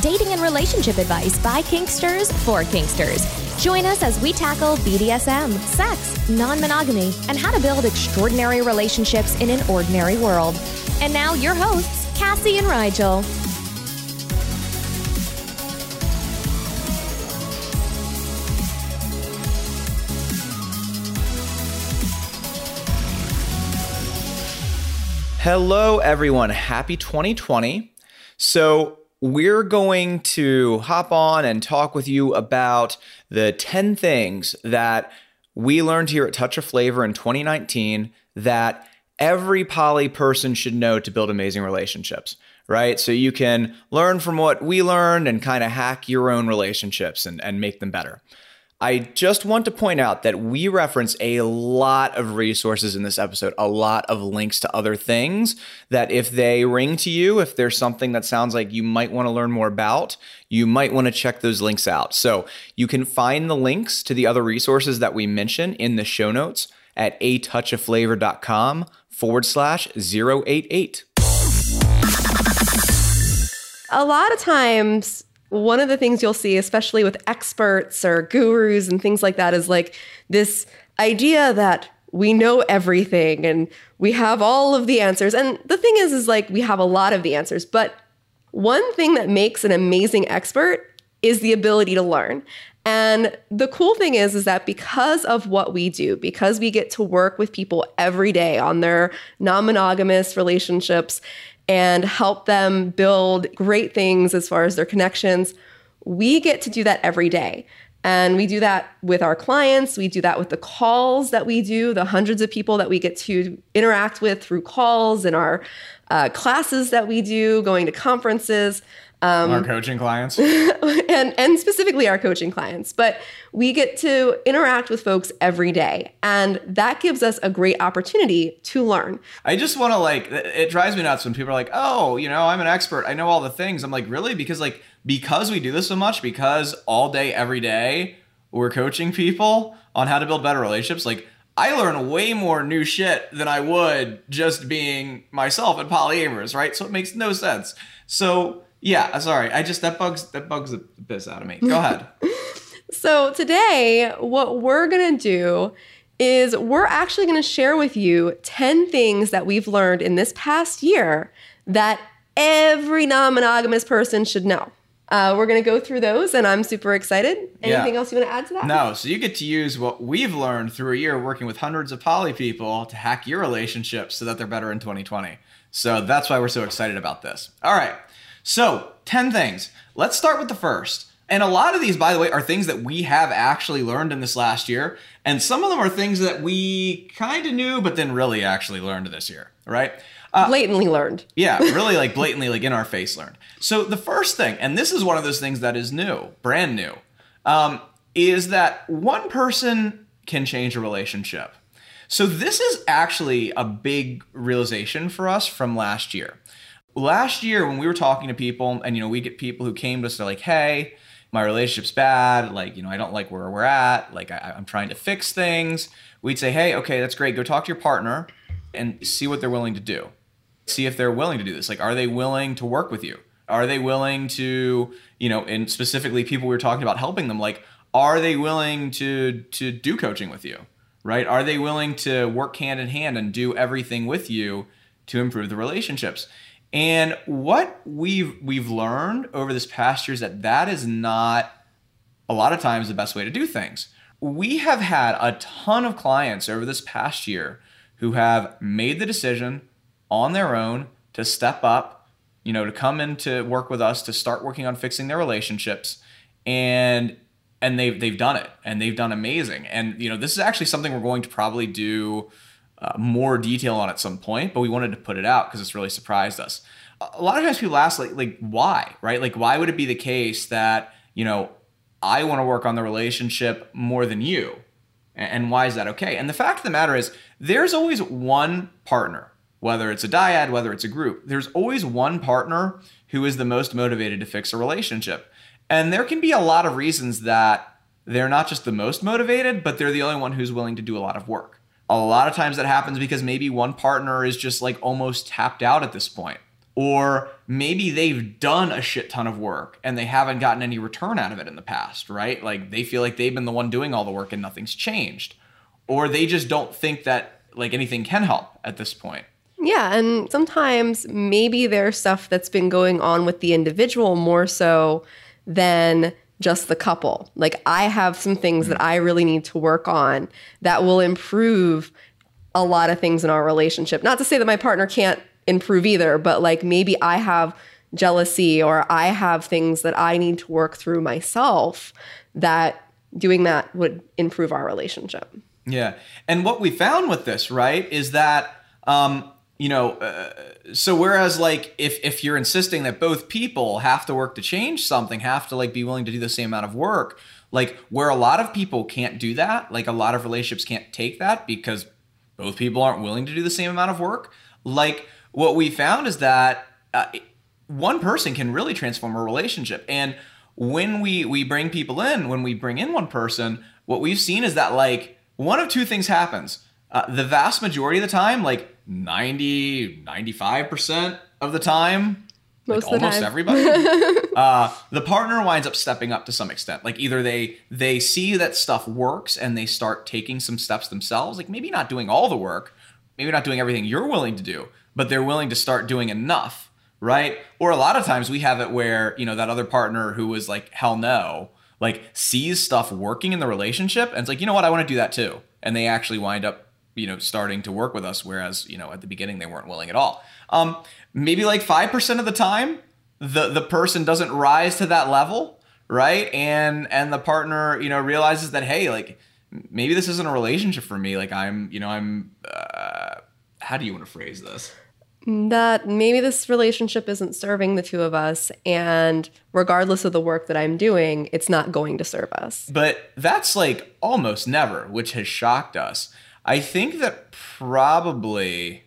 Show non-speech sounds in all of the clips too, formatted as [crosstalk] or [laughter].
dating and relationship advice by Kinksters for Kinksters. Join us as we tackle BDSM, sex, non monogamy, and how to build extraordinary relationships in an ordinary world. And now, your hosts, Cassie and Rigel. Hello, everyone. Happy 2020. So, we're going to hop on and talk with you about the 10 things that we learned here at Touch of Flavor in 2019 that every poly person should know to build amazing relationships, right? So you can learn from what we learned and kind of hack your own relationships and, and make them better. I just want to point out that we reference a lot of resources in this episode, a lot of links to other things that if they ring to you, if there's something that sounds like you might want to learn more about, you might want to check those links out. So you can find the links to the other resources that we mention in the show notes at a touchofflavor.com forward slash 088. A lot of times one of the things you'll see, especially with experts or gurus and things like that, is like this idea that we know everything and we have all of the answers. And the thing is, is like we have a lot of the answers. But one thing that makes an amazing expert is the ability to learn. And the cool thing is, is that because of what we do, because we get to work with people every day on their non monogamous relationships and help them build great things as far as their connections. We get to do that every day. And we do that with our clients. We do that with the calls that we do, the hundreds of people that we get to interact with through calls and our uh, classes that we do, going to conferences. Um, our coaching clients. [laughs] and, and specifically our coaching clients. But we get to interact with folks every day. And that gives us a great opportunity to learn. I just want to like, it drives me nuts when people are like, oh, you know, I'm an expert. I know all the things. I'm like, really? Because like, because we do this so much, because all day, every day, we're coaching people on how to build better relationships. Like, I learn way more new shit than I would just being myself and polyamorous, right? So it makes no sense. So yeah, uh, sorry. I just that bugs that bugs the piss out of me. Go ahead. [laughs] so today, what we're gonna do is we're actually gonna share with you 10 things that we've learned in this past year that every non-monogamous person should know. Uh, we're going to go through those, and I'm super excited. Anything yeah. else you want to add to that? No. So you get to use what we've learned through a year working with hundreds of poly people to hack your relationships so that they're better in 2020. So that's why we're so excited about this. All right. So, 10 things. Let's start with the first. And a lot of these, by the way, are things that we have actually learned in this last year. And some of them are things that we kind of knew, but then really actually learned this year, right? Uh, blatantly learned. yeah, [laughs] really like blatantly, like in our face learned. So the first thing, and this is one of those things that is new, brand new, um, is that one person can change a relationship. So this is actually a big realization for us from last year last year when we were talking to people and you know we get people who came to us they're like hey my relationship's bad. Like you know i don't like where we're at. Like I, i'm trying to fix things. We'd say hey okay that's great. Go talk to your partner and see what they're willing to do. See if they're willing to do this. Like are they willing to work with you? Are they willing to you know and specifically people we were talking about helping them like are they willing to to do coaching with you? Right? Are they willing to work hand in hand and do everything with you to improve the relationships and what we've we've learned over this past year is that that is not a lot of times the best way to do things. We have had a ton of clients over this past year who have made the decision on their own to step up, you know, to come in to work with us to start working on fixing their relationships and and they've they've done it and they've done amazing. And you know, this is actually something we're going to probably do uh, more detail on at some point, but we wanted to put it out because it's really surprised us. A lot of times people ask like like why, right? Like why would it be the case that, you know, I want to work on the relationship more than you. And why is that okay? And the fact of the matter is, there's always one partner, whether it's a dyad, whether it's a group, there's always one partner who is the most motivated to fix a relationship. And there can be a lot of reasons that they're not just the most motivated, but they're the only one who's willing to do a lot of work. A lot of times that happens because maybe one partner is just like almost tapped out at this point. Or maybe they've done a shit ton of work and they haven't gotten any return out of it in the past, right? Like they feel like they've been the one doing all the work and nothing's changed. Or they just don't think that like anything can help at this point. Yeah, and sometimes maybe there's stuff that's been going on with the individual more so than just the couple. Like I have some things that I really need to work on that will improve a lot of things in our relationship. Not to say that my partner can't improve either, but like maybe I have jealousy or I have things that I need to work through myself that doing that would improve our relationship. Yeah. And what we found with this, right, is that um you know, uh, so whereas like if if you're insisting that both people have to work to change something, have to like be willing to do the same amount of work, like where a lot of people can't do that, like a lot of relationships can't take that because both people aren't willing to do the same amount of work. Like what we found is that uh, one person can really transform a relationship, and when we we bring people in, when we bring in one person, what we've seen is that like one of two things happens. Uh, the vast majority of the time, like 90, 95% of the time, Most like almost time. everybody, [laughs] uh, the partner winds up stepping up to some extent. Like either they they see that stuff works and they start taking some steps themselves, like maybe not doing all the work, maybe not doing everything you're willing to do, but they're willing to start doing enough, right? Or a lot of times we have it where, you know, that other partner who was like, hell no, like sees stuff working in the relationship and it's like, you know what, I want to do that too. And they actually wind up you know starting to work with us whereas you know at the beginning they weren't willing at all. Um, maybe like 5% of the time the the person doesn't rise to that level right? And and the partner you know realizes that hey like maybe this isn't a relationship for me. Like i'm you know i'm uh, how do you want to phrase this? That maybe this relationship isn't serving the two of us and regardless of the work that I'm doing, it's not going to serve us. but that's like almost never which has shocked us i think that probably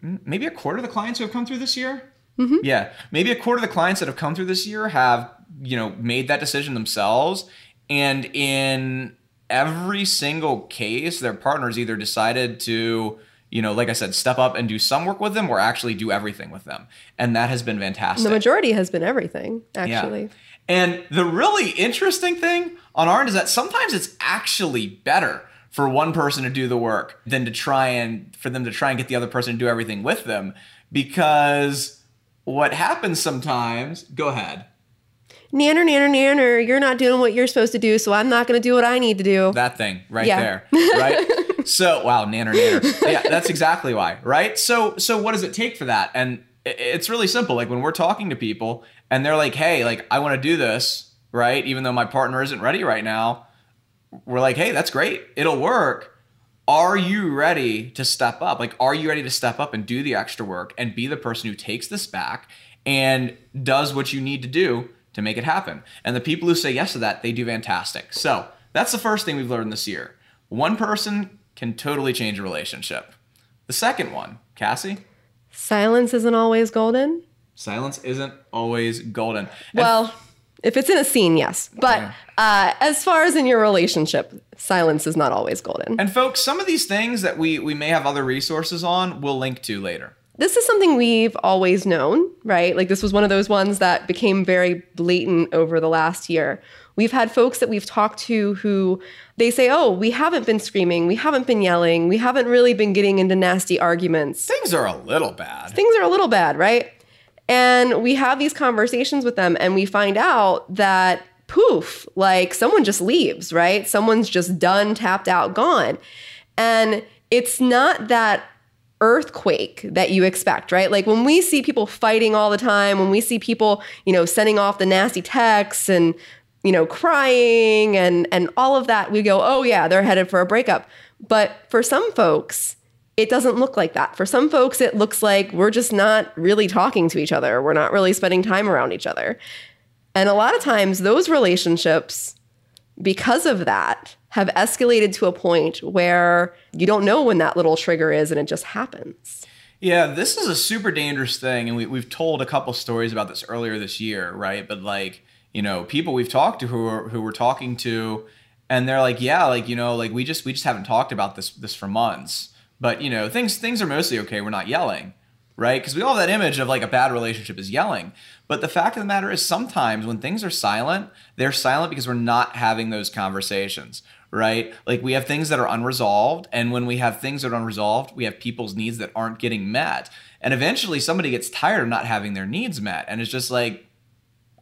maybe a quarter of the clients who have come through this year? Mm-hmm. Yeah. Maybe a quarter of the clients that have come through this year have you know made that decision themselves. And in every single case their partners either decided to you know like i said step up and do some work with them or actually do everything with them. And that has been fantastic. The majority has been everything, actually. yeah. And the really interesting thing on our end is that sometimes it's actually better for one person to do the work than to try and for them to try and get the other person to do everything with them. Because what happens sometimes go ahead. Nanner, nanner, nanner, you're not doing what you're supposed to do, so I'm not going to do what I need to do. that thing right Yeah. there right? [laughs] So wow nanner nanner. Yeah that's exactly why right? So so what does it take for that? And it's really simple. Like when we're talking to people and they're like hey like i want to do this right? Even though my partner isn't ready right now we're like hey that's great. It'll work. Are you ready to step up? Like are you ready to step up and do the extra work and be the person who takes this back and does what you need to do to make it happen? And the people who say yes to that they do fantastic. So that's the first thing we've learned this year. One person can totally change a relationship. The second one cassie? Silence isn't always golden. silence isn't always golden. And Well, if it's in a scene, yes. But uh, as far as in your relationship, silence is not always golden. and folks some of these things that we we may have other resources on we'll link to later this is something we've always known, right? Like this was one of those ones that became very blatant over the last year. We've had folks that we've talked to who they say, "Oh, we haven't been screaming, we haven't been yelling, we haven't really been getting into nasty arguments. things are a little bad Things are a little bad, right?" And we have these conversations with them and we find out that poof, like someone just leaves, right? Someone's just done, tapped out, gone. And it's not that earthquake that you expect, right? Like when we see people fighting all the time, when we see people, you know, sending off the nasty texts and, you know, crying and and all of that, we go, "Oh yeah, they're headed for a breakup." But for some folks, it doesn't look like that. For some folks, it looks like we're just not really talking to each other. We're not really spending time around each other. And a lot of times, those relationships, because of that, have escalated to a point where you don't know when that little trigger is and it just happens. Yeah, this is a super dangerous thing. And we, we've told a couple stories about this earlier this year, right? But like, you know, people we've talked to who are, who we're talking to, and they're like, yeah, like, you know, like we just, we just haven't talked about this, this for months. But, you know, things, things are mostly okay. We're not yelling, right? Because we all have that image of like a bad relationship is yelling. But the fact of the matter is sometimes when things are silent, they're silent because we're not having those conversations, right? Like we have things that are unresolved. And when we have things that are unresolved, we have people's needs that aren't getting met. And eventually somebody gets tired of not having their needs met. And it's just like,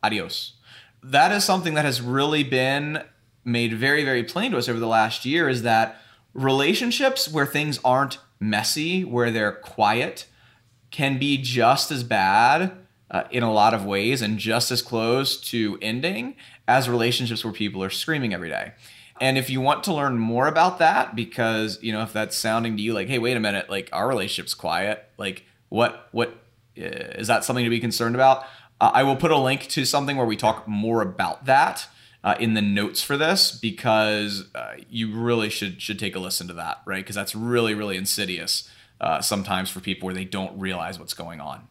adios. That is something that has really been made very, very plain to us over the last year is that relationships where things aren't messy, where they're quiet, can be just as bad uh, in a lot of ways and just as close to ending as relationships where people are screaming every day. And if you want to learn more about that, because you know if that's sounding to you like, hey, wait a minute, like our relationship's quiet, like what what uh, is that something to be concerned about? Uh, I will put a link to something where we talk more about that uh, in the notes for this because uh, you really should should take a listen to that, right? Because that's really really insidious uh, sometimes for people where they don't realize what's going on.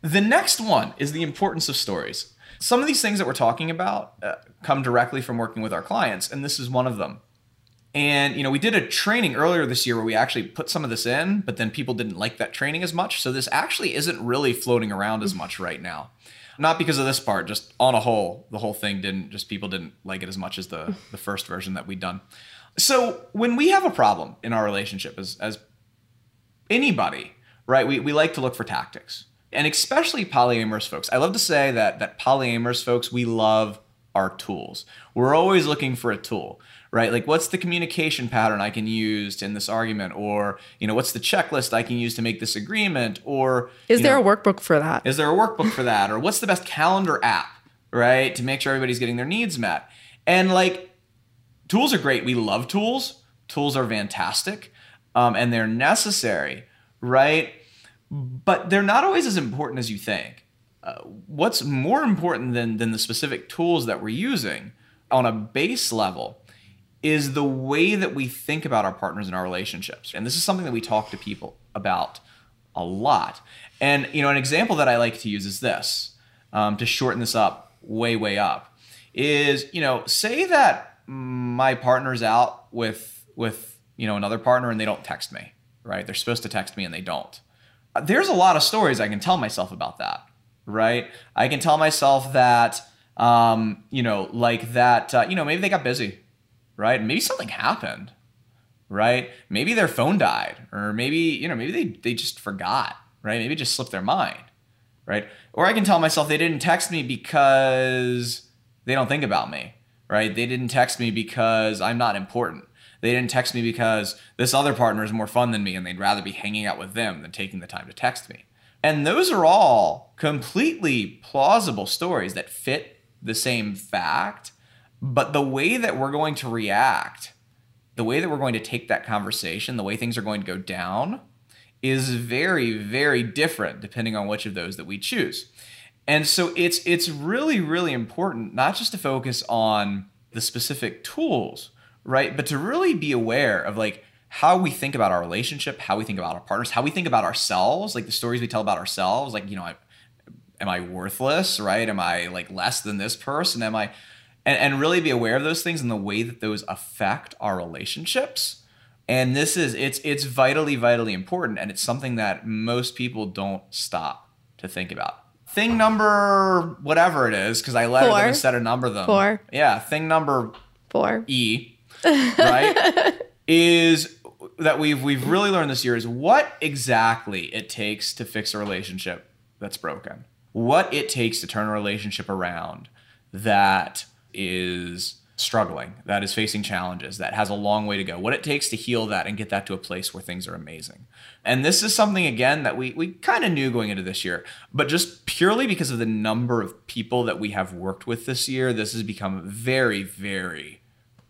The next one is the importance of stories. Some of these things that we're talking about uh, come directly from working with our clients, and this is one of them. And you know, we did a training earlier this year where we actually put some of this in, but then people didn't like that training as much. So this actually isn't really floating around as much right now. Not because of this part, just on a whole, the whole thing didn't just people didn't like it as much as the [laughs] the first version that we'd done. So when we have a problem in our relationship as as anybody, right, we, we like to look for tactics. And especially polyamorous folks. I love to say that that polyamorous folks, we love our tools. We're always looking for a tool, right? Like what's the communication pattern I can use in this argument? Or, you know, what's the checklist I can use to make this agreement? Or Is there know, a workbook for that? is there a workbook for that? Or what's the best calendar app, right? To make sure everybody's getting their needs met. And like tools are great. We love tools. Tools are fantastic. Um, and they're necessary, right? But they're not always as important as you think. Uh, what's more important than, than the specific tools that we're using on a base level is the way that we think about our partners and our relationships. And this is something that we talk to people about a lot. And you know, an example that I like to use is this um, to shorten this up way, way up is you know, say that my partner's out with with you know another partner and they don't text me, right? They're supposed to text me and they don't. There's a lot of stories I can tell myself about that, right? I can tell myself that um, you know, like that, uh, you know, maybe they got busy, right? Maybe something happened, right? Maybe their phone died, or maybe, you know, maybe they, they just forgot, right? Maybe just slipped their mind, right? Or I can tell myself they didn't text me because they don't think about me, right? They didn't text me because I'm not important. They didn't text me because this other partner is more fun than me and they'd rather be hanging out with them than taking the time to text me. And those are all completely plausible stories that fit the same fact, but the way that we're going to react, the way that we're going to take that conversation, the way things are going to go down is very very different depending on which of those that we choose. And so it's it's really really important not just to focus on the specific tools, right? But to really be aware of like how we think about our relationship, how we think about our partners, how we think about ourselves, like the stories we tell about ourselves, like you know, I, am I worthless, right? Am I like less than this person? Am I and, and really be aware of those things and the way that those affect our relationships. And this is it's it's vitally vitally important and it's something that most people don't stop to think about. Thing number whatever it is because I let them instead of number them. Four. Yeah, thing number four E, right, [laughs] is that we've we've really learned this year is what exactly it takes to fix a relationship that's broken. What it takes to turn a relationship around that is struggling, that is facing challenges, that has a long way to go. What it takes to heal that and get that to a place where things are amazing. And this is something again that we we kind of knew going into this year, but just purely because of the number of people that we have worked with this year, this has become very very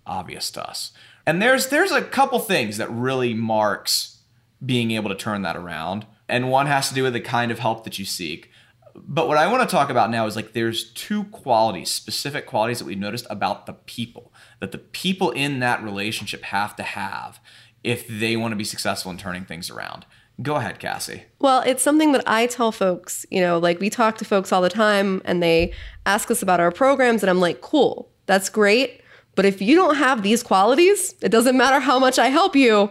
obvious to us. And there's there's a couple things that really marks being able to turn that around. And one has to do with the kind of help that you seek. But what I want to talk about now is like there's two qualities, specific qualities that we've noticed about the people that the people in that relationship have to have if they want to be successful in turning things around. Go ahead, Cassie. Well, it's something that I tell folks, you know, like we talk to folks all the time and they ask us about our programs, and I'm like, cool, that's great. But if you don't have these qualities, it doesn't matter how much I help you,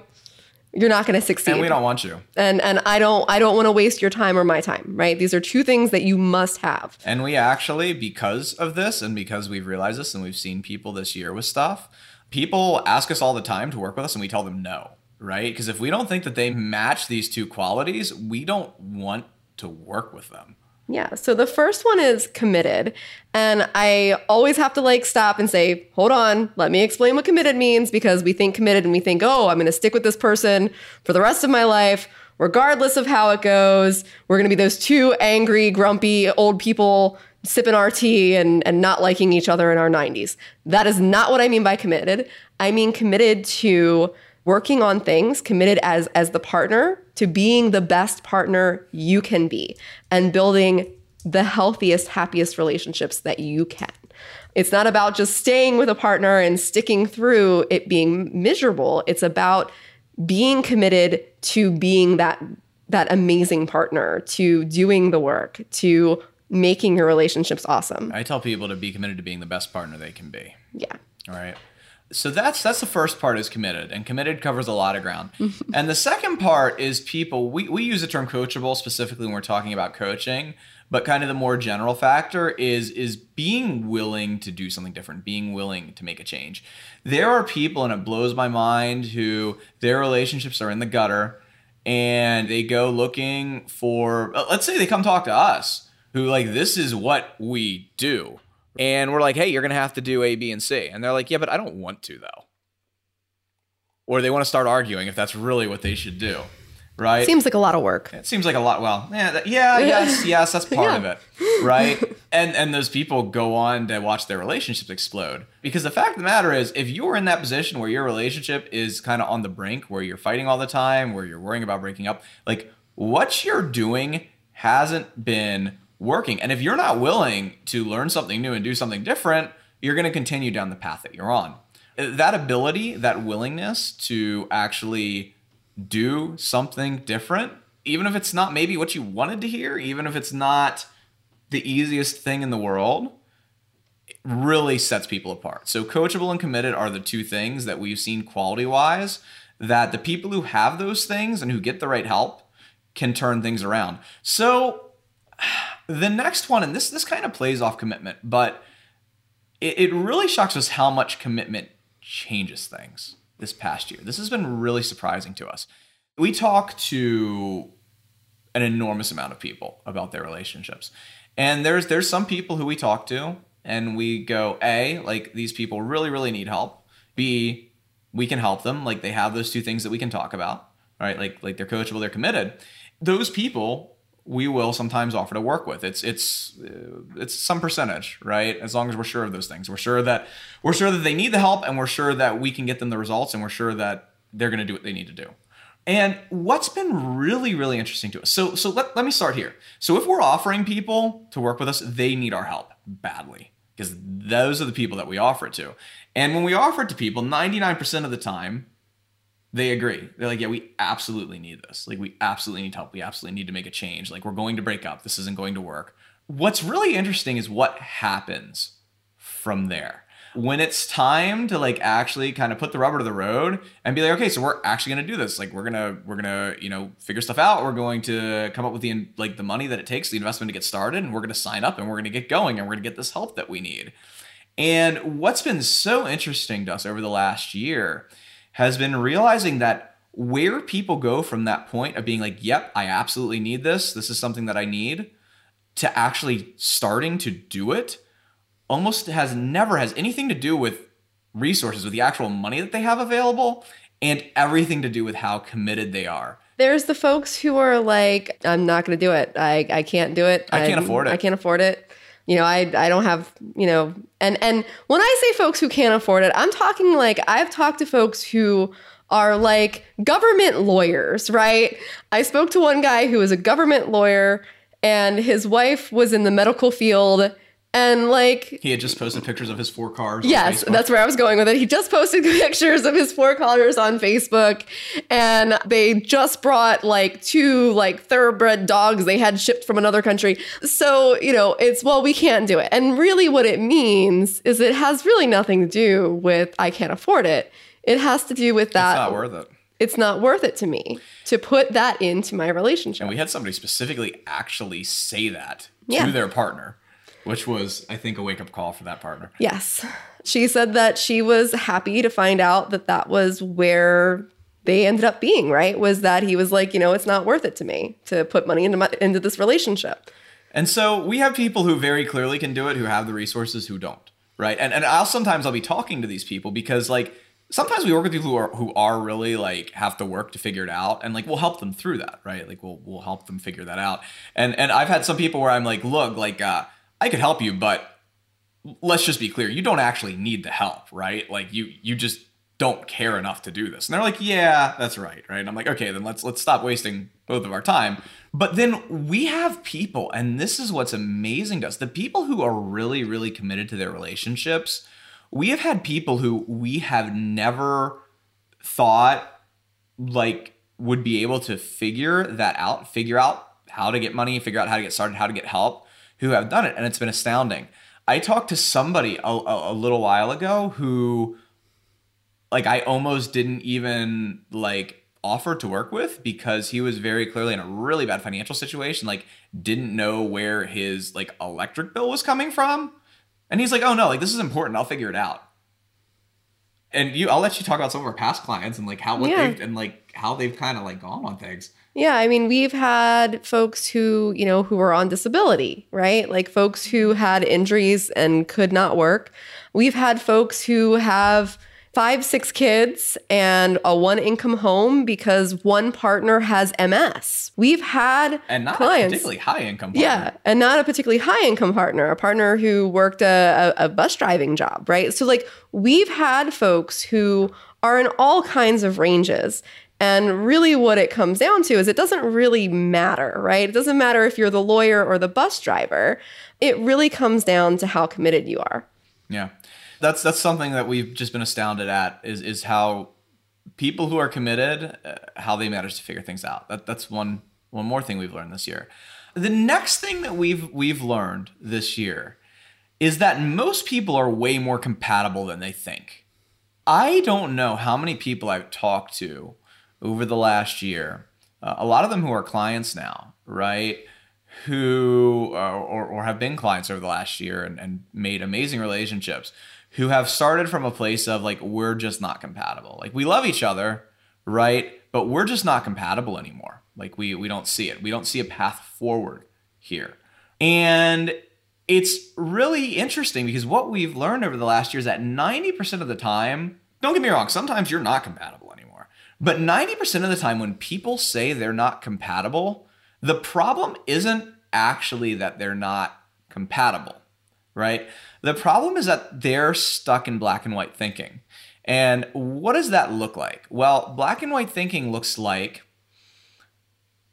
you're not going to succeed. And we don't want you. And and I don't I don't want to waste your time or my time, right? These are two things that you must have. And we actually, because of this and because we've realized this and we've seen people this year with stuff, people ask us all the time to work with us and we tell them no, right? Because if we don't think that they match these two qualities, we don't want to work with them. Yeah. So the first one is committed. And I always have to like stop and say, hold on, let me explain what committed means because we think committed and we think, oh, I'm going to stick with this person for the rest of my life, regardless of how it goes. We're going to be those two angry, grumpy old people sipping our tea and, and not liking each other in our 90s. That is not what I mean by committed. I mean committed to working on things committed as as the partner to being the best partner you can be and building the healthiest happiest relationships that you can it's not about just staying with a partner and sticking through it being miserable it's about being committed to being that that amazing partner to doing the work to making your relationships awesome I tell people to be committed to being the best partner they can be. yeah All right. So that's that's the first part is committed, and committed covers a lot of ground. [laughs] and the second part is people. We we use the term coachable specifically when we're talking about coaching, but kind of the more general factor is is being willing to do something different, being willing to make a change. There are people, and it blows my mind, who their relationships are in the gutter, and they go looking for. Let's say they come talk to us, who like this is what we do. And we're like, hey, you're going to have to do A, B, and C. And they're like, yeah, but I don't want to, though. Or they want to start arguing if that's really what they should do. Right? seems like a lot of work it seems like a lot. Well, yeah, that, yeah, [laughs] yes, yes, that's part Yeah. of it, right? [laughs] and and those people go on to watch their relationships explode because the fact of the matter is, if you're in that position where your relationship is kind of on the brink, where you're fighting all the time, where you're worrying about breaking up, like what you're doing hasn't been working, and if you're not willing to learn something new and do something different, you're going to continue down the path that you're on. That ability, that willingness to actually do something different, even if it's not maybe what you wanted to hear, even if it's not the easiest thing in the world, really sets people apart. So, coachable and committed are the two things that we've seen quality wise that the people who have those things and who get the right help can turn things around. So, the next one, and this this kind of plays off commitment, but it, it really shocks us how much commitment changes things this past year. This has been really surprising to us. We talk to an enormous amount of people about their relationships. And there's there's some people who we talk to and we go, A, like these people really, really need help. B, we can help them. Like they have those two things that we can talk about. Right? Like like they're coachable, they're committed. Those people we will sometimes offer to work with. It's it's uh, it's some percentage, right? As long as we're sure of those things, we're sure that we're sure that they need the help, and we're sure that we can get them the results, and we're sure that they're going to do what they need to do. And what's been really really interesting to us. So so let let me start here. So if we're offering people to work with us, they need our help badly because those are the people that we offer it to. And when we offer it to people, 99% of the time, they agree. They're like, yeah, we absolutely need this. Like, we absolutely need help. We absolutely need to make a change. Like, we're going to break up. This isn't going to work. What's really interesting is what happens from there. When it's time to like actually kind of put the rubber to the road and be like, okay, so we're actually gonna do this. Like, we're gonna we're gonna you know figure stuff out. We're going to come up with the like the money that it takes, the investment to get started, and we're gonna sign up and we're gonna get going and we're gonna get this help that we need. And what's been so interesting to us over the last year has been realizing that where people go from that point of being like, yep, I absolutely need this, this is something that I need, to actually starting to do it almost has never has anything to do with resources, with the actual money that they have available, and everything to do with how committed they are. There's the folks who are like, I'm not going to do it. I, I can't do it. I can't I'm- afford it. I can't afford it. You know, I I don't have, you know, and and when I say folks who can't afford it, I'm talking like I've talked to folks who are like government lawyers, right? I spoke to one guy who was a government lawyer and his wife was in the medical field and like He had just posted pictures of his four cars. Yes, that's where I was going with it. He just posted [laughs] pictures of his four cars on Facebook, and they just brought like two like thoroughbred dogs they had shipped from another country. So you know, it's well, we can't do it. And really, what it means is it has really nothing to do with I can't afford it. It has to do with that. It's not worth it. It's not worth it to me to put that into my relationship. And we had somebody specifically actually say that Yeah. to their partner, which was, I think, a wake up call for that partner. Yes. She said that she was happy to find out that that was where they ended up being, right? Was that he was like, you know, it's not worth it to me to put money into my, into this relationship. And so we have people who very clearly can do it, who have the resources, who don't, right? And and I'll sometimes I'll be talking to these people because like sometimes we work with people who are who are really like have to work to figure it out, and like we'll help them through that, right? Like we'll we'll help them figure that out. And and I've had some people where I'm like, look, like uh, I could help you, but let's just be clear, you don't actually need the help, right? Like you you just don't care enough to do this. And they're like, "Yeah, that's right." Right? And I'm like, "Okay, then let's let's stop wasting both of our time." But then we have people and this is what's amazing to us. The people who are really really committed to their relationships, we have had people who we have never thought like would be able to figure that out, figure out how to get money, figure out how to get started, how to get help, who have done it, and it's been astounding. I talked to somebody a, a, a little while ago who, like, I almost didn't even like offer to work with because he was very clearly in a really bad financial situation. Like, didn't know where his like electric bill was coming from, and he's like, "Oh no, like this is important. I'll figure it out." And you, I'll let you talk about some of our past clients and like how what Yeah. they've and like how they've kind of like gone on things. Yeah, I mean, we've had folks who, you know, who were on disability, right? Like folks who had injuries and could not work. We've had folks who have five, six kids and a one income home because one partner has MS. We've had and not a particularly high income. Yeah, and not a particularly high income partner, a partner who worked a, a, a bus driving job, right? So, like, we've had folks who are in all kinds of ranges. And really, what it comes down to is it doesn't really matter, right? It doesn't matter if you're the lawyer or the bus driver. It really comes down to how committed you are. Yeah, that's that's something that we've just been astounded at is is how people who are committed, uh, how they manage to figure things out. That that's one one more thing we've learned this year. The next thing that we've we've learned this year is that most people are way more compatible than they think. I don't know how many people I've talked to over the last year. Uh, a lot of them who are clients now, right? Who uh, or, or have been clients over the last year and, and made amazing relationships who have started from a place of like, we're just not compatible. Like, we love each other, right? But we're just not compatible anymore. Like, we, we don't see it. We don't see a path forward here. And it's really interesting because what we've learned over the last year is that 90% of the time, don't get me wrong, sometimes you're not compatible. But 90% of the time, when people say they're not compatible, the problem isn't actually that they're not compatible, right? The problem is that they're stuck in black and white thinking. And what does that look like? Well, black and white thinking looks like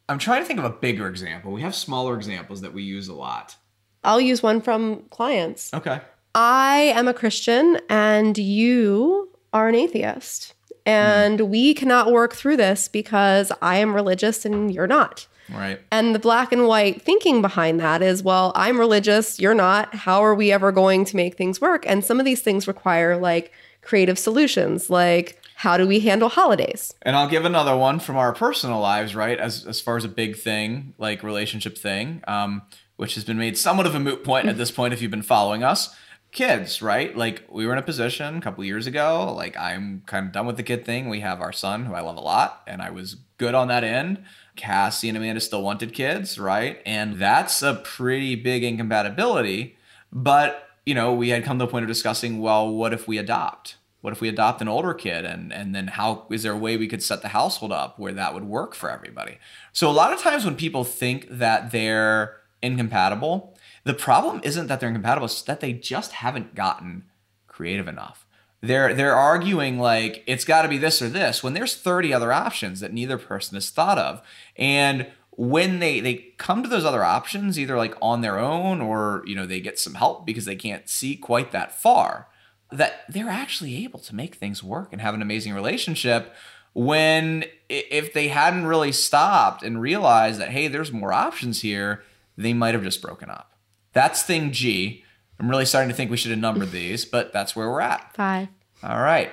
I'm trying to think of a bigger example. We have smaller examples that we use a lot. I'll use one from clients. Okay. I am a Christian and you are an atheist. And we cannot work through this because I am religious and you're not. Right. And the black and white thinking behind that is, well, I'm religious, you're not. How are we ever going to make things work? And some of these things require like creative solutions, like how do we handle holidays? And I'll give another one from our personal lives, right? As as far as a big thing, like relationship thing, um, which has been made somewhat of a moot point at this point if you've been following us. Kids, right? Like we were in a position a couple years ago. Like I'm kind of done with the kid thing. We have our son, who I love a lot, and I was good on that end. Cassie and Amanda still wanted kids, right? And that's a pretty big incompatibility. But you know, we had come to the point of discussing, well, what if we adopt? What if we adopt an older kid and and then how is there a way we could set the household up where that would work for everybody? So a lot of times when people think that they're incompatible, the problem isn't that they're incompatible, it's that they just haven't gotten creative enough. They're they're arguing like it's got to be this or this when there's 30 other options that neither person has thought of. And when they they come to those other options either like on their own or you know they get some help because they can't see quite that far that they're actually able to make things work and have an amazing relationship when if they hadn't really stopped and realized that hey there's more options here they might have just broken up that's thing g i'm really starting to think we should have numbered these but that's where we're at Five. all right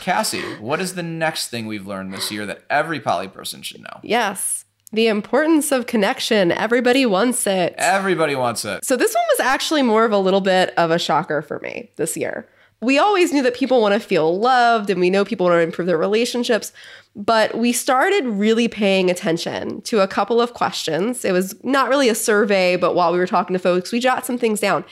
cassie what is the next thing we've learned this year that every poly person should know Yes. The importance of connection. Everybody wants it. everybody wants it So this one was actually more of a little bit of a shocker for me this year. We always knew that people want to feel loved and we know people want to improve their relationships, but we started really paying attention to a couple of questions. It was not really a survey, but while we were talking to folks, we jot some things down.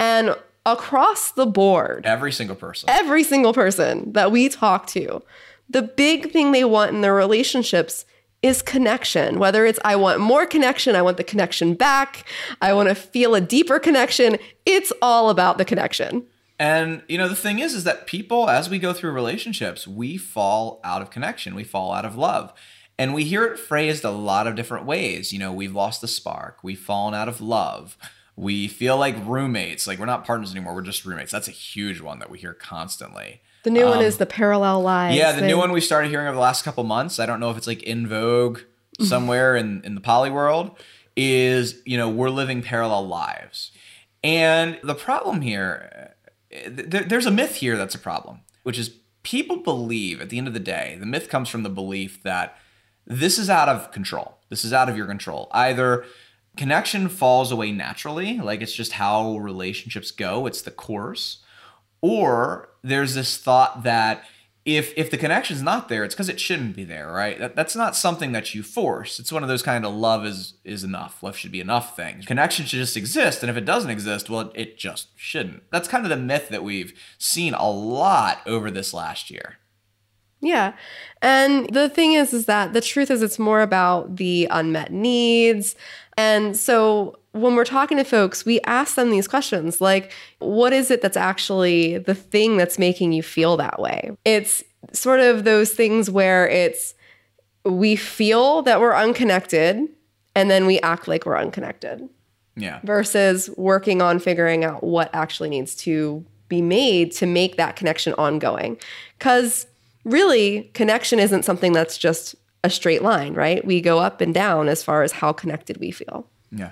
And across the board, every single person every single person that we talk to, the big thing they want in their relationships is connection. Whether it's I want more connection, I want the connection back, I want to feel a deeper connection, it's all about the connection. And you know the thing is is that people as we go through relationships, we fall out of connection, we fall out of love. And we hear it phrased a lot of different ways. You know, we've lost the spark, we've fallen out of love. We feel like roommates, like we're not partners anymore, we're just roommates. That's a huge one that we hear constantly. The new one is the parallel lives. Um, Yeah, the thing. new one we started hearing over the last couple months. I don't know if it's like in vogue somewhere in, in the poly world. Is you know we're living parallel lives, and the problem here, th- there's a myth here that's a problem, which is people believe at the end of the day, the myth comes from the belief that this is out of control. This is out of your control. Either connection falls away naturally, like it's just how relationships go, it's the course, or there's this thought that if if the connection's not there, it's because it shouldn't be there, right? That, that's not something that you force. It's one of those kind of love is is enough, love should be enough things. Connection should just exist, and if it doesn't exist, well, it, it just shouldn't. That's kind of the myth that we've seen a lot over this last year. Yeah. And the thing is, is that the truth is it's more about the unmet needs. And so when we're talking to folks, we ask them these questions like, what is it that's actually the thing that's making you feel that way? It's sort of those things where it's we feel that we're unconnected and then we act like we're unconnected Yeah. versus working on figuring out what actually needs to be made to make that connection ongoing. Because really, connection isn't something that's just a straight line, right? We go up and down as far as how connected we feel. Yeah.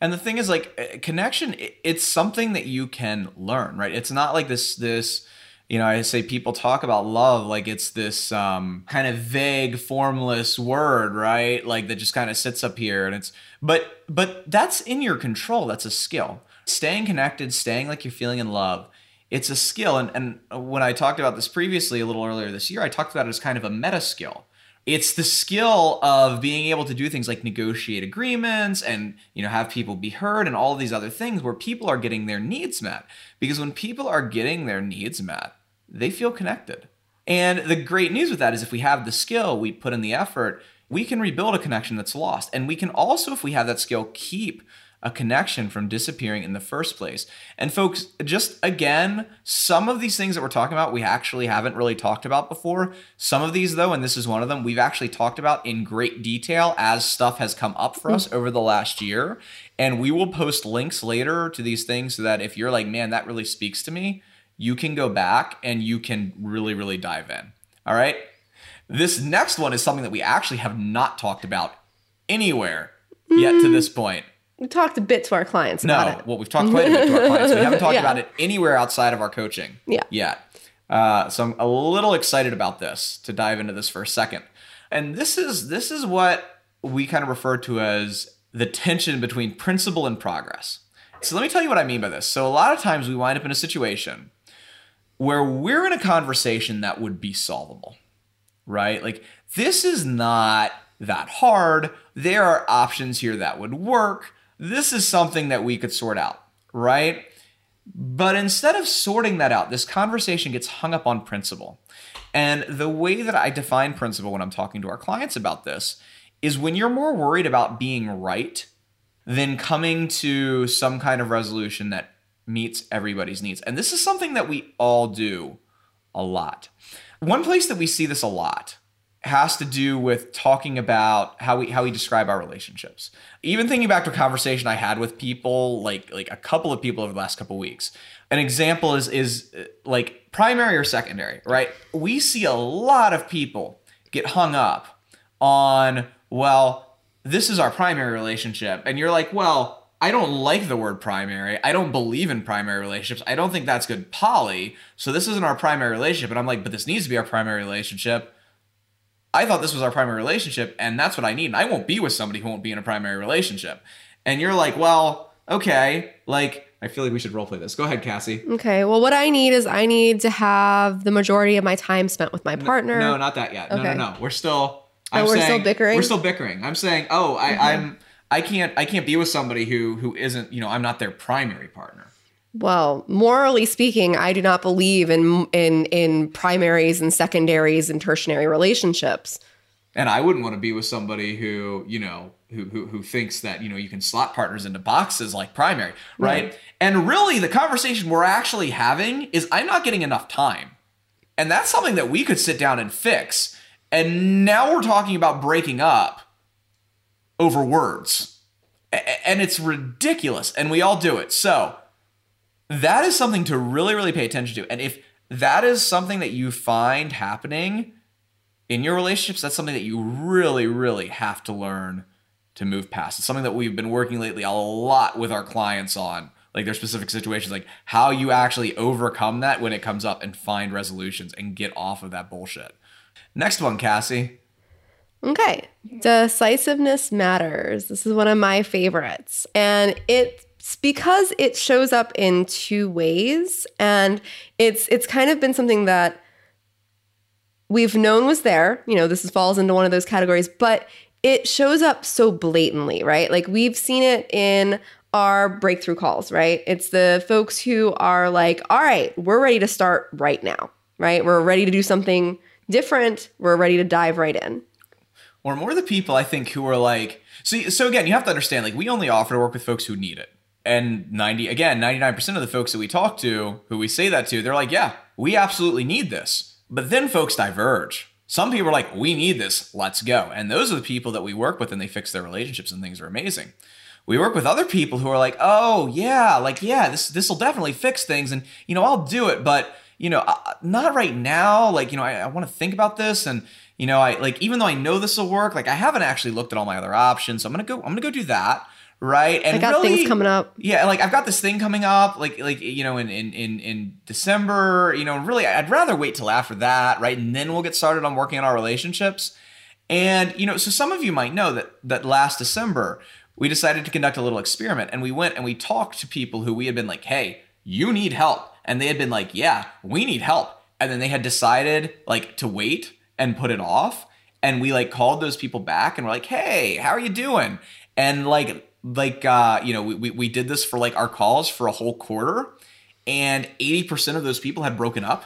And the thing is like uh, connection it's something that you can learn, right? It's not like this this you know, I say people talk about love like it's this um, kind of vague, formless word, right? Like that just kind of sits up here, and it's but but that's in your control. That's a skill. Staying connected, staying like you're feeling in love, it's a skill. And and when I talked about this previously, a little earlier this year, I talked about it as kind of a meta skill. It's the skill of being able to do things like negotiate agreements and you know have people be heard and all these other things where people are getting their needs met. Because when people are getting their needs met they feel connected. And the great news with that is if we have the skill we put in the effort we can rebuild a connection that's lost. And we can also if we have that skill keep a connection from disappearing in the first place. And folks, just again, some of these things that we're talking about, we actually haven't really talked about before. Some of these, though, and this is one of them, we've actually talked about in great detail as stuff has come up for hmm. us over the last year. And we will post links later to these things so that if you're like, man, that really speaks to me, you can go back and you can really, really dive in. All right. This next one is something that we actually have not talked about anywhere yet to hmm. this point. We talked a bit to our clients No, about it. well, we've talked quite a bit to our [laughs] clients. We haven't talked Yeah. about it anywhere outside of our coaching Yeah. yet. Uh, so I'm a little excited about this to dive into this for a second. And this is this is what we kind of refer to as the tension between principle and progress. So let me tell you what I mean by this. So a lot of times we wind up in a situation where we're in a conversation that would be solvable, right? Like this is not that hard. There are options here that would work. This is something that we could sort out, right? But instead of sorting that out, this conversation gets hung up on principle. And the way that I define principle when I'm talking to our clients about this is when you're more worried about being right than coming to some kind of resolution that meets everybody's needs. And this is something that we all do a lot. One place that we see this a lot, has to do with talking about how we how we describe our relationships. Even thinking back to a conversation I had with people, like like a couple of people over the last couple of weeks. An example is is uh, like primary or secondary, right? We see a lot of people get hung up on well, this is our primary relationship, and you're like, well. I don't like the word primary. I don't believe in primary relationships. I don't think that's good poly. So this isn't our primary relationship. And I'm like, but this needs to be our primary relationship. I thought this was our primary relationship, and that's what I need. And I won't be with somebody who won't be in a primary relationship. And you're like, well, okay, like I feel like we should role play this. Go ahead, Cassie. Okay. Well, what I need is I need to have the majority of my time spent with my partner. No, not that yet. No, Okay. no, no. We're still. Oh, we're still bickering? We're still bickering. I'm saying, oh, I, mm-hmm. I'm. I can't. I can't be with somebody who who isn't. You know, I'm not their primary partner. Well, morally speaking, I do not believe in in in primaries and secondaries and tertiary relationships. And I wouldn't want to be with somebody who, you know, who, who, who thinks that, you know, you can slot partners into boxes like primary, right? And really, the conversation we're actually having is I'm not getting enough time. And that's something that we could sit down and fix. And now we're talking about breaking up over words. And it's ridiculous. And we all do it. So that is something to really, really pay attention to. And if that is something that you find happening, in your relationships, that's something that you really, really have to learn to move past. It's something that we've been working lately a lot with our clients on, like their specific situations, like how you actually overcome that when it comes up and find resolutions and get off of that bullshit. Next one, Cassie. Okay. Decisiveness matters. This is one of my favorites. And it's because it shows up in two ways and it's it's kind of been something that we've known was there. You know, this is, falls into one of those categories, but it shows up so blatantly, right? Like we've seen it in our breakthrough calls, right? It's the folks who are like, all right, we're ready to start right now, right? We're ready to do something different. We're ready to dive right in. Or more the people I think who are like, so, so again, you have to understand, like we only offer to work with folks who need it. And 90, again, 99% of the folks that we talk to, who we say that to, they're like, yeah, we absolutely need this. But then folks diverge. Some people are like, we need this, let's go. And those are the people that we work with and they fix their relationships and things are amazing. We work with other people who are like, oh yeah, like yeah, this this will definitely fix things, and you know I'll do it, but you know uh, not right now. Like you know I, I want to think about this, and you know I like even though I know this will work, like I haven't actually looked at all my other options, so I'm gonna go I'm gonna go do that, right? And I got really- things coming up. yeah, like I've got this thing coming up, like like you know, in in in in December. You know, really, I'd rather wait till after that, right? And then we'll get started on working on our relationships. And you know, so some of you might know that that last December we decided to conduct a little experiment, and we went and we talked to people who we had been like, "Hey, you need help," and they had been like, "Yeah, we need help," and then they had decided like to wait and put it off, and we like called those people back and we're like, "Hey, how are you doing?" And like like uh, you know, we, we we did this for like our calls for a whole quarter, and eighty percent of those people had broken up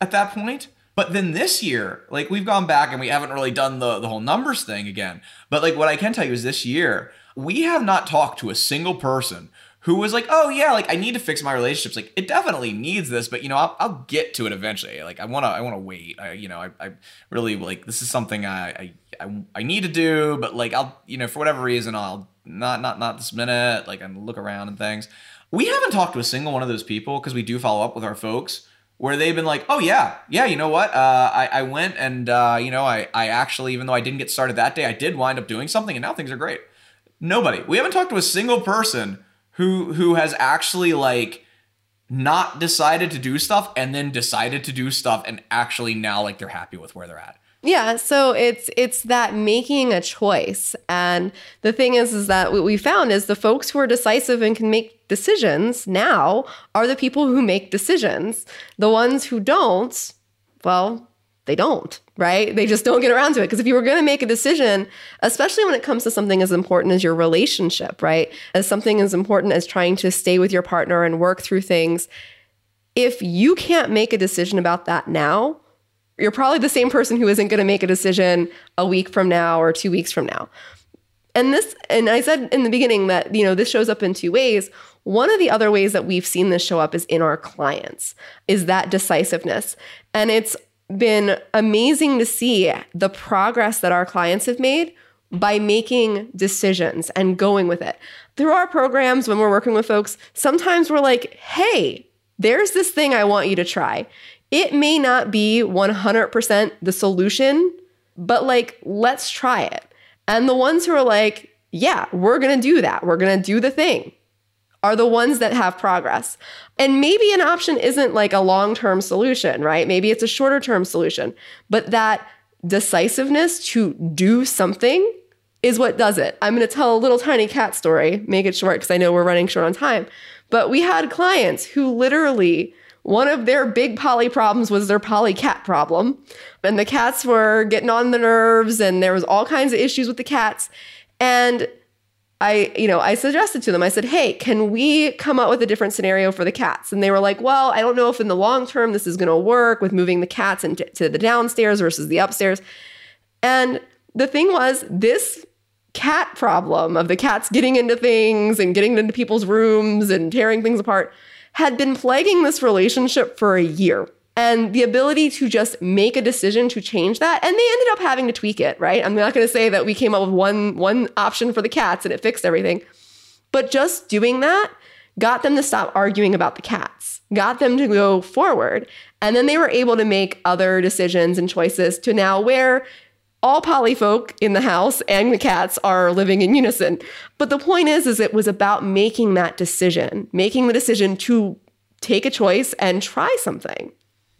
at that point. But then this year, like we've gone back and we haven't really done the, the whole numbers thing again. But like what I can tell you is this year, we have not talked to a single person who was like, oh yeah, like I need to fix my relationships. Like it definitely needs this, but you know, I'll, I'll get to it eventually. Like I want to, I want to wait. I, you know, I, I really like, this is something I, I, I, I need to do, but like, I'll, you know, for whatever reason, I'll not, not, not this minute. Like I'm look around and things. We haven't talked to a single one of those people because we do follow up with our folks where they've been like, oh yeah, yeah, you know what? Uh, I, I went and uh, you know, I, I actually, even though I didn't get started that day, I did wind up doing something, and now things are great. Nobody. We haven't talked to a single person who who has actually like not decided to do stuff and then decided to do stuff and actually now like they're happy with where they're at. Yeah, so it's it's that making a choice. And the thing is is that what we found is the folks who are decisive and can make decisions now are the people who make decisions. The ones who don't, well, they don't, right? They just don't get around to it because if you were going to make a decision, especially when it comes to something as important as your relationship, right? As something as important as trying to stay with your partner and work through things, if you can't make a decision about that now, you're probably the same person who isn't going to make a decision a week from now or two weeks from now. And this, and I said in the beginning that, you know, this shows up in two ways. One of the other ways that we've seen this show up is in our clients, is that decisiveness. And it's been amazing to see the progress that our clients have made by making decisions and going with it. Through our programs, when we're working with folks, sometimes we're like, hey, there's this thing I want you to try. It may not be 100% the solution, but like, let's try it. And the ones who are like, yeah, we're gonna do that, we're gonna do the thing, are the ones that have progress. And maybe an option isn't like a long term solution, right? Maybe it's a shorter term solution, but that decisiveness to do something is what does it. I'm going to tell a little tiny cat story, make it short because I know we're running short on time. But we had clients who literally one of their big poly problems was their poly cat problem. And the cats were getting on the nerves and there was all kinds of issues with the cats. And I, you know, I suggested to them, I said, hey, can we come up with a different scenario for the cats? And they were like, well, I don't know if in the long term this is going to work with moving the cats into to the downstairs versus the upstairs. And the thing was, this cat problem of the cats getting into things and getting into people's rooms and tearing things apart had been plaguing this relationship for a year. And the ability to just make a decision to change that, and they ended up having to tweak it, right? I'm not going to say that we came up with one one option for the cats and it fixed everything, but just doing that got them to stop arguing about the cats, got them to go forward, and then they were able to make other decisions and choices to now where all poly folk in the house and the cats are living in unison. But the point is, is it was about making that decision, making the decision to take a choice and try something.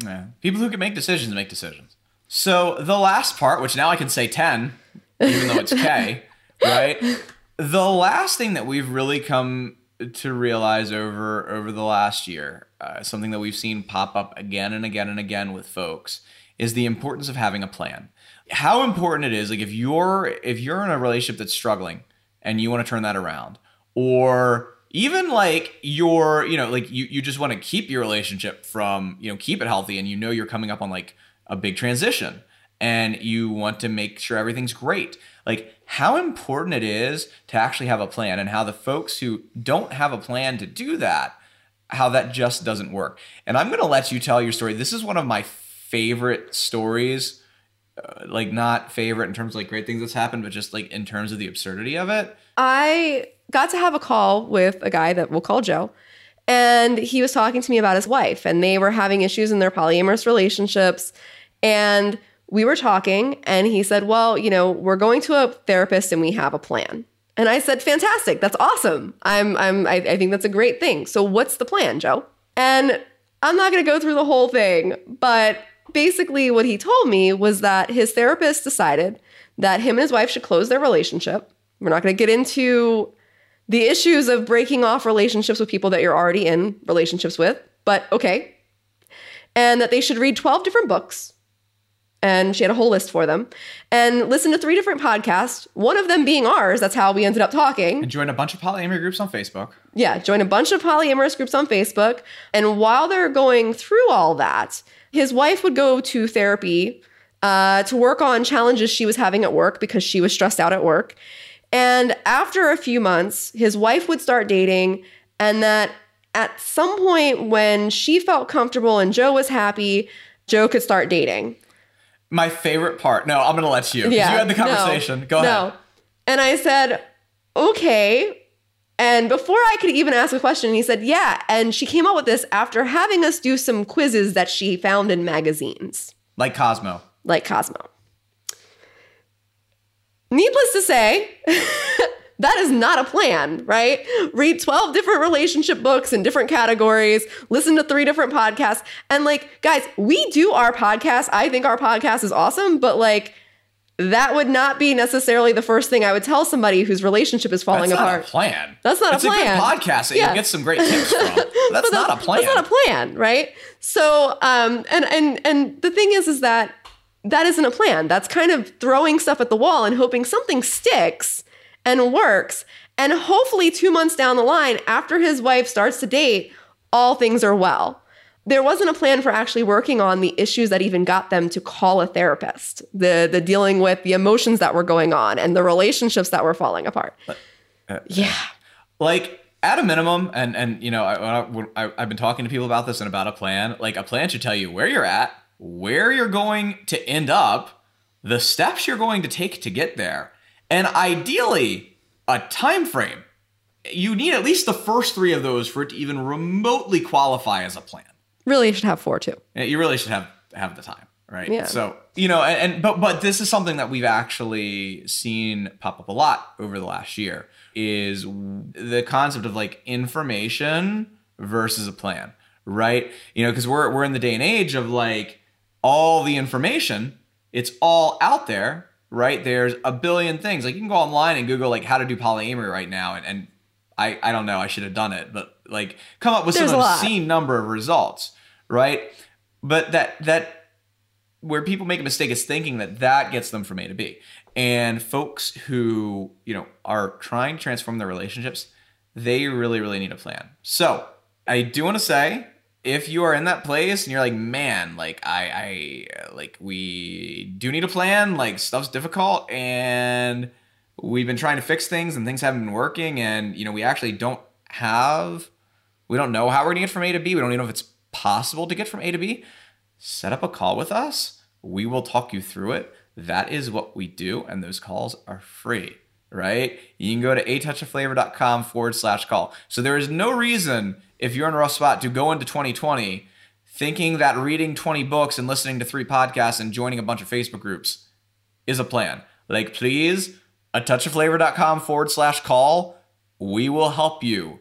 Yeah. People who can make decisions make decisions. So the last part, which now I can say 10, even though it's K, [laughs] right? The last thing that we've really come to realize over over the last year, uh, something that we've seen pop up again and again and again with folks, is the importance of having a plan. How important it is, like if you're if you're in a relationship that's struggling and you want to turn that around, or even like you're you know like you, you just want to keep your relationship from you know keep it healthy and you know you're coming up on like a big transition and you want to make sure everything's great. Like how important it is to actually have a plan and how the folks who don't have a plan to do that how that just doesn't work. And i'm going to let you tell your story. This is one of my favorite stories uh, like not favorite in terms of like great things that's happened but just like in terms of the absurdity of it I got to have a call with a guy that we'll call Joe. And he was talking to me about his wife, and they were having issues in their polyamorous relationships. And we were talking, and he said, Well, you know, we're going to a therapist and we have a plan. And I said, Fantastic, that's awesome. I'm, I'm, I, I think that's a great thing. So, what's the plan, Joe? And I'm not going to go through the whole thing, but basically, what he told me was that his therapist decided that him and his wife should close their relationship. We're not going to get into the issues of breaking off relationships with people that you're already in relationships with, but okay. And that they should read 12 different books. And she had a whole list for them. And listen to three different podcasts, one of them being ours. That's how we ended up talking. and join a bunch of polyamory groups on facebook Yeah, join a bunch of polyamorous groups on Facebook. And while they're going through all that, his wife would go to therapy uh, to work on challenges she was having at work because she was stressed out at work. And after a few months, his wife would start dating, and that at some point when she felt comfortable and Joe was happy, Joe could start dating. my favorite part no i'm going to let you 'cause you had the no, conversation go no. ahead And I said, okay. And before I could even ask a question, he said, yeah. And she came up with this after having us do some quizzes that she found in magazines like cosmo like Cosmo. Needless to say, [laughs] that is not a plan, right? Read 12 different relationship books in different categories, listen to three different podcasts. And like, guys, we do our podcast. I think our podcast is awesome, but like, that would not be necessarily the first thing I would tell somebody whose relationship is falling That's apart. not a plan. That's not a plan. it's a good podcast that Yeah. you get some great tips from. [laughs] That's But not a plan. That's not a plan, right? So, um, and and and the thing is, is that that isn't a plan. That's kind of throwing stuff at the wall and hoping something sticks and works. And hopefully, two months down the line, after his wife starts to date, all things are well. There wasn't a plan for actually working on the issues that even got them to call a therapist. The the dealing with the emotions that were going on and the relationships that were falling apart. Uh, uh, yeah. like at a minimum, and and you know, I, I, I, I've been talking to people about this and about a plan. Like a plan should tell you where you're at, where you're going to end up, the steps you're going to take to get there, and ideally a time frame. You need at least the first three of those for it to even remotely qualify as a plan. Really should have four too. You really should have have the time, right? Yeah. So you know, and, and but but this is something that we've actually seen pop up a lot over the last year is the concept of like information versus a plan, right? You know, because we're we're in the day and age of like all the information, it's all out there, right? There's a billion things. Like you can go online and Google like how to do polyamory right now, and, and I I don't know, I should have done it, but like come up with There's some obscene number of results, right? But that that where people make a mistake is thinking that that gets them from A to B. And folks who, you know, are trying to transform their relationships, they really, really need a plan. So I do want to say, if you are in that place and you're like, man, like I, I, like we do need a plan, like stuff's difficult and we've been trying to fix things and things haven't been working and, you know, we actually don't have, we don't know how we're gonna get from A to B. We don't even know if it's possible to get from A to B set up a call with us. We will talk you through it. That is what we do, and those calls are free, right? You can go to atouchofflavor.com forward slash call. So there is no reason if you're in a rough spot to go into 2020 thinking that reading 20 books and listening to three podcasts and joining a bunch of Facebook groups is a plan. Like, please, a touchofflavor.com forward slash call. We will help you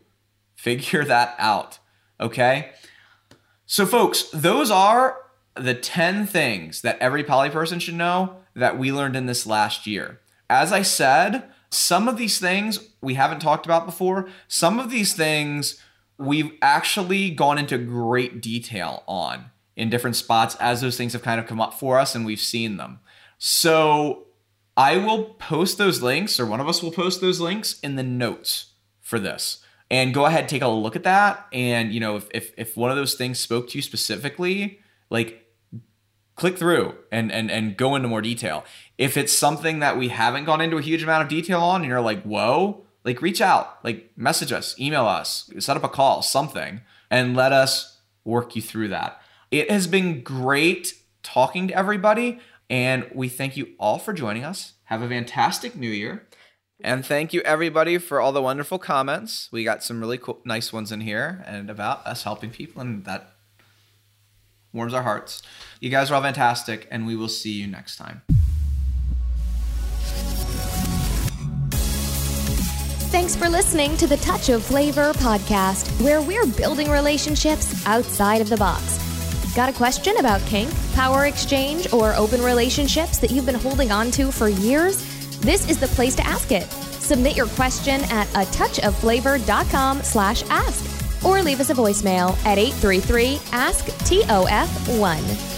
figure [laughs] that out. Okay? So, folks, those are the 10 things that every poly person should know that we learned in this last year. As I said, some of these things we haven't talked about before. Some of these things we've actually gone into great detail on in different spots as those things have kind of come up for us and we've seen them. So, I will post those links, or one of us will post those links in the notes for this. And go ahead, take a look at that. And you know, if if, if one of those things spoke to you specifically, like click through and and and go into more detail. If it's something that we haven't gone into a huge amount of detail on, and you're like, whoa, like reach out, like message us, email us, set up a call, something, and let us work you through that. It has been great talking to everybody. And we thank you all for joining us. Have a fantastic new year. And thank you everybody for all the wonderful comments. We got some really cool, nice ones in here and about us helping people, and that warms our hearts. You guys are all fantastic, and we will see you next time. Thanks for listening to the Touch of Flavor podcast, where we're building relationships outside of the box. Got a question about kink, power exchange, or open relationships that you've been holding on to for years? This is the place to ask it. Submit your question at a touch of touchofflavor.com slash ask or leave us a voicemail at 833 ask TOF1.